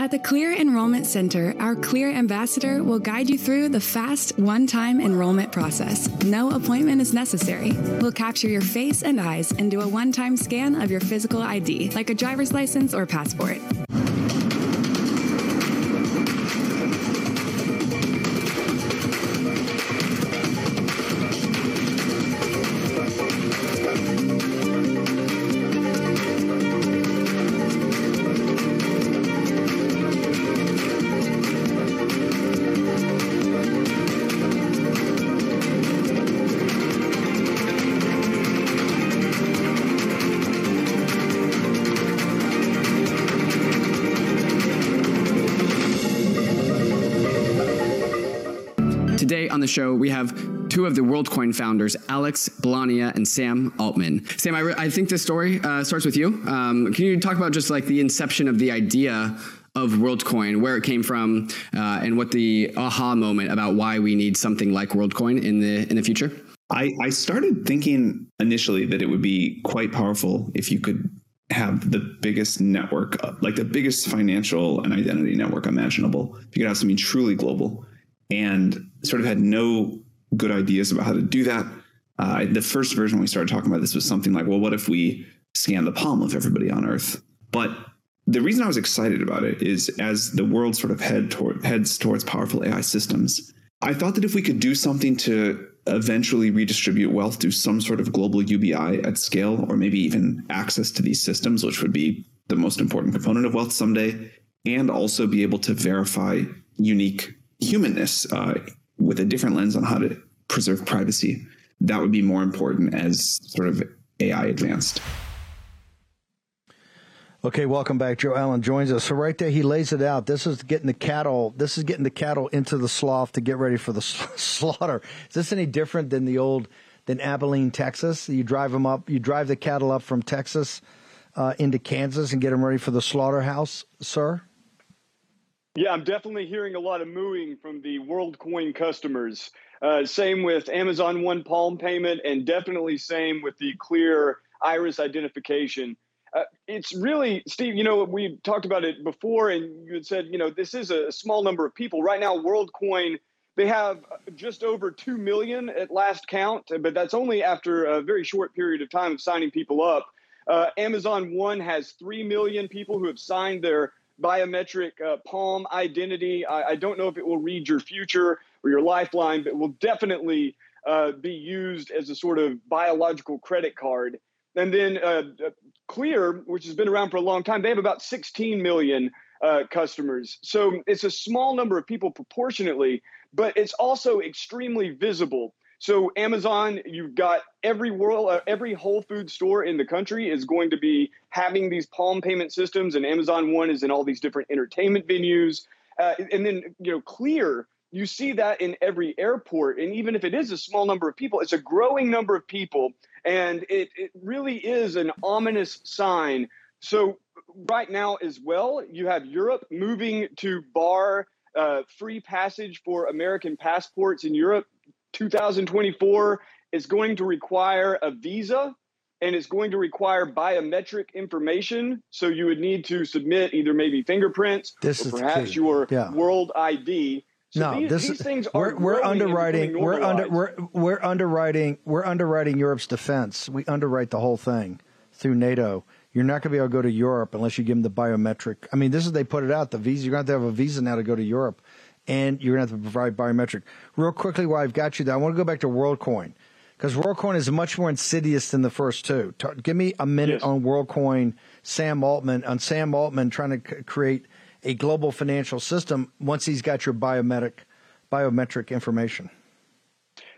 At the Clear Enrollment Center, our Clear Ambassador will guide you through the fast, one time enrollment process. No appointment is necessary. We'll capture your face and eyes and do a one time scan of your physical ID, like a driver's license or passport. We have two of the WorldCoin founders, Alex Blania and Sam Altman. Sam, I, re- I think this story uh, starts with you. Um, can you talk about just like the inception of the idea of WorldCoin, where it came from, uh, and what the aha moment about why we need something like WorldCoin in the in the future? I, I started thinking initially that it would be quite powerful if you could have the biggest network, uh, like the biggest financial and identity network imaginable. If you could have something truly global, and sort of had no good ideas about how to do that. Uh, the first version we started talking about this was something like, well, what if we scan the palm of everybody on Earth? But the reason I was excited about it is as the world sort of head toward, heads towards powerful AI systems, I thought that if we could do something to eventually redistribute wealth through some sort of global UBI at scale, or maybe even access to these systems, which would be the most important component of wealth someday, and also be able to verify unique humanness uh, with a different lens on how to preserve privacy, that would be more important as sort of AI advanced. Okay, welcome back. Joe Allen joins us. So right there, he lays it out. This is getting the cattle. This is getting the cattle into the slough to get ready for the slaughter. Is this any different than the old than Abilene, Texas? You drive them up. You drive the cattle up from Texas uh, into Kansas and get them ready for the slaughterhouse, sir. Yeah, I'm definitely hearing a lot of mooing from the WorldCoin customers. Uh, same with Amazon One Palm payment, and definitely same with the Clear Iris identification. Uh, it's really, Steve, you know, we talked about it before, and you had said, you know, this is a small number of people. Right now, WorldCoin, they have just over 2 million at last count, but that's only after a very short period of time of signing people up. Uh, Amazon One has 3 million people who have signed their biometric uh, palm identity. I, I, don't know if it will read your future or your lifeline, but will definitely uh, be used as a sort of biological credit card. And then uh, Clear, which has been around for a long time, they have about 16 million uh, customers. So it's a small number of people proportionately, but it's also extremely visible. So Amazon, you've got every world, uh, every Whole Food store in the country is going to be having these Palm payment systems, and Amazon One is in all these different entertainment venues. Uh, and then you know, Clear, you see that in every airport, and even if it is a small number of people, it's a growing number of people, and it it really is an ominous sign. So right now as well, you have Europe moving to bar uh, free passage for American passports in Europe 2024 is going to require a visa and it's going to require biometric information. So you would need to submit either maybe fingerprints this or perhaps your yeah. world ID. So no, these, this these is things we're, we're underwriting. We're under we're we're underwriting. We're underwriting Europe's defense. We underwrite the whole thing. through NATO. You're not going to be able to go to Europe unless you give them the biometric. I mean, this is they put it out. The visa. You're going to have to have a visa now to go to Europe, and you're going to have to provide biometric. Real quickly, while I've got you, there, I want to go back to WorldCoin because WorldCoin is much more insidious than the first two. Ta- give me a minute on WorldCoin. Sam Altman on Sam Altman trying to c- create a global financial system once he's got your biometric biometric information.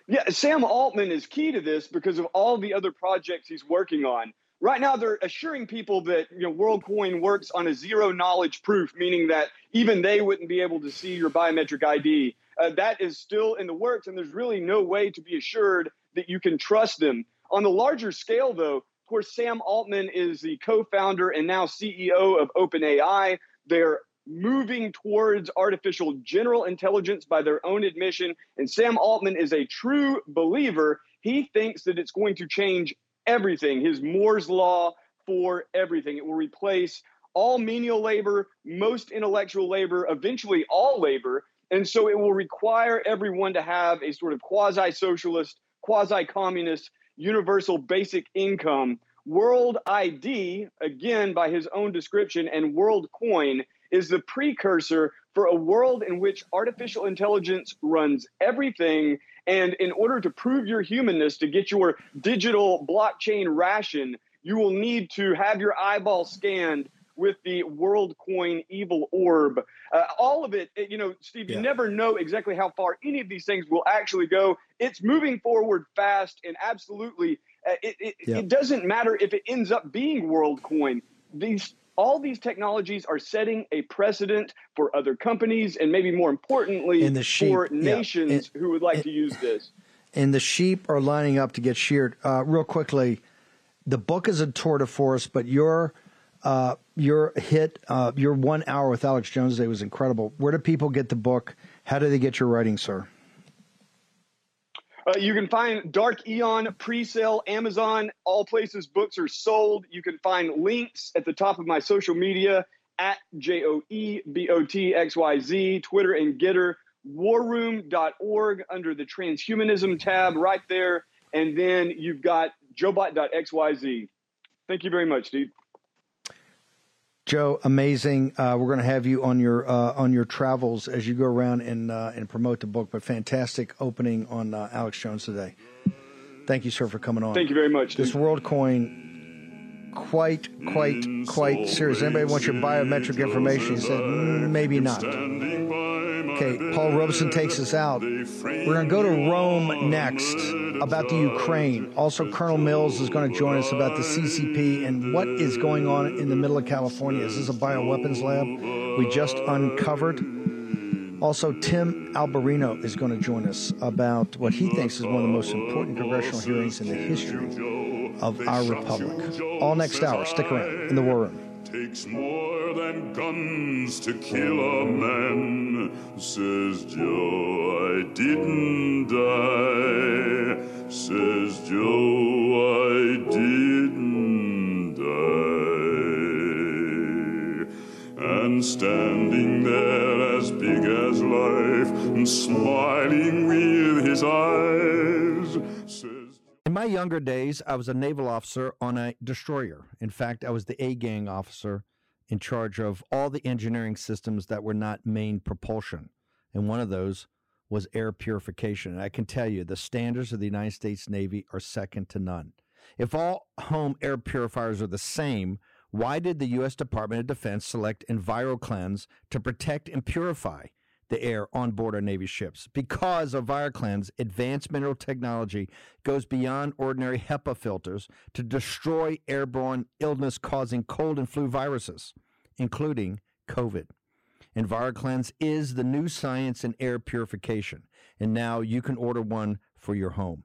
Yeah, Sam Altman is key to this because of all the other projects he's working on. Right now, they're assuring people that you know WorldCoin works on a zero knowledge proof, meaning that even they wouldn't be able to see your biometric ID. Uh, that is still in the works, and there's really no way to be assured that you can trust them. On the larger scale, though, of course, Sam Altman is the co-founder and now CEO of OpenAI. They're moving towards artificial general intelligence by their own admission. And Sam Altman is a true believer. He thinks that it's going to change everything, his Moore's Law for everything. It will replace all menial labor, most intellectual labor, eventually all labor. And so it will require everyone to have a sort of quasi socialist, quasi communist, universal basic income. World ID, again, by his own description, and World Coin is the precursor for a world in which artificial intelligence runs everything. And in order to prove your humanness, to get your digital blockchain ration, you will need to have your eyeball scanned with the WorldCoin evil orb. Uh, all of it, you know, Steve, you never know exactly how far any of these things will actually go. It's moving forward fast, and absolutely, uh, it, it, Yeah. it doesn't matter if it ends up being WorldCoin. These all these technologies are setting a precedent for other companies, and maybe more importantly, And sheep, for yeah. nations who would like to use this. and the sheep are lining up to get sheared. Uh, real quickly, the book is a tour de force, but your uh, your hit, uh, your one hour with Alex Jones today was incredible. Where do people get the book? How do they get your writing, sir? Uh, you can find Dark Eon pre-sale Amazon. All places books are sold. You can find links at the top of my social media at J O E B O T X Y Z, Twitter and Gettr, warroom.org under the transhumanism tab right there. And then you've got joebot.xyz. Thank you very much, Steve. Joe, amazing. Uh, we're going to have you on your uh, on your travels as you go around and uh, and promote the book. But fantastic opening on uh, Alex Jones today. Thank you, sir, for coming on. Thank you very much. This World Coin, quite, quite, quite serious. Anybody want your biometric information? He said, "Mm, maybe not. Okay, Paul Robeson takes us out. We're going to go to Rome next about the Ukraine. Also, Colonel Mills is going to join us about the CCP and what is going on in the middle of California. Is this a bioweapons lab we just uncovered? Also, Tim Alberino is going to join us about what he thinks is one of the most important congressional hearings in the history of our republic. All next hour. Stick around in the War Room. Takes more than guns to kill a man, says Joe. I didn't die, says Joe. I didn't die. And standing there as big as life, and smiling with his eyes, says. In my younger days, I was a naval officer on a destroyer. In fact, I was the A gang officer in charge of all the engineering systems that were not main propulsion. And one of those was air purification. And I can tell you, the standards of the United States Navy are second to none. If all home air purifiers are the same, why did the U.S. Department of Defense select EnviroKlenz to protect and purify the air on board our Navy ships? Because of EnviroKlenz advanced mineral technology goes beyond ordinary HEPA filters to destroy airborne illness causing cold and flu viruses, including COVID. EnviroKlenz is the new science in air purification, and now you can order one for your home.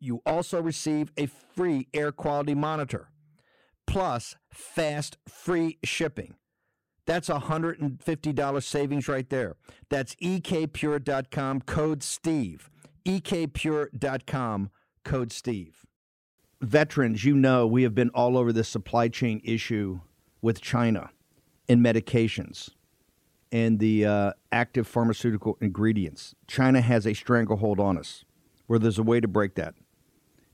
You also receive a free air quality monitor. plus fast free shipping. That's a $150 savings right there. That's ekpure.com code Steve. ekpure.com code Steve. Veterans, you know we have been all over this supply chain issue with China in medications and the uh, active pharmaceutical ingredients. China has a stranglehold on us where there's a way to break that.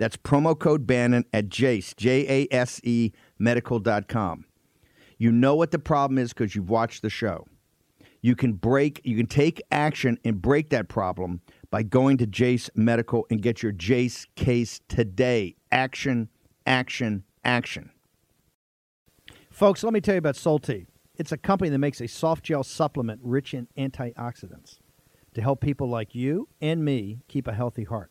That's promo code Bannon at Jase, J A S E medical.com. You know what the problem is because you've watched the show. You can break, you can take action and break that problem by going to Jase Medical and get your Jase case today. Action, action, action. Folks, let me tell you about Solti. It's a company that makes a soft gel supplement rich in antioxidants to help people like you and me keep a healthy heart.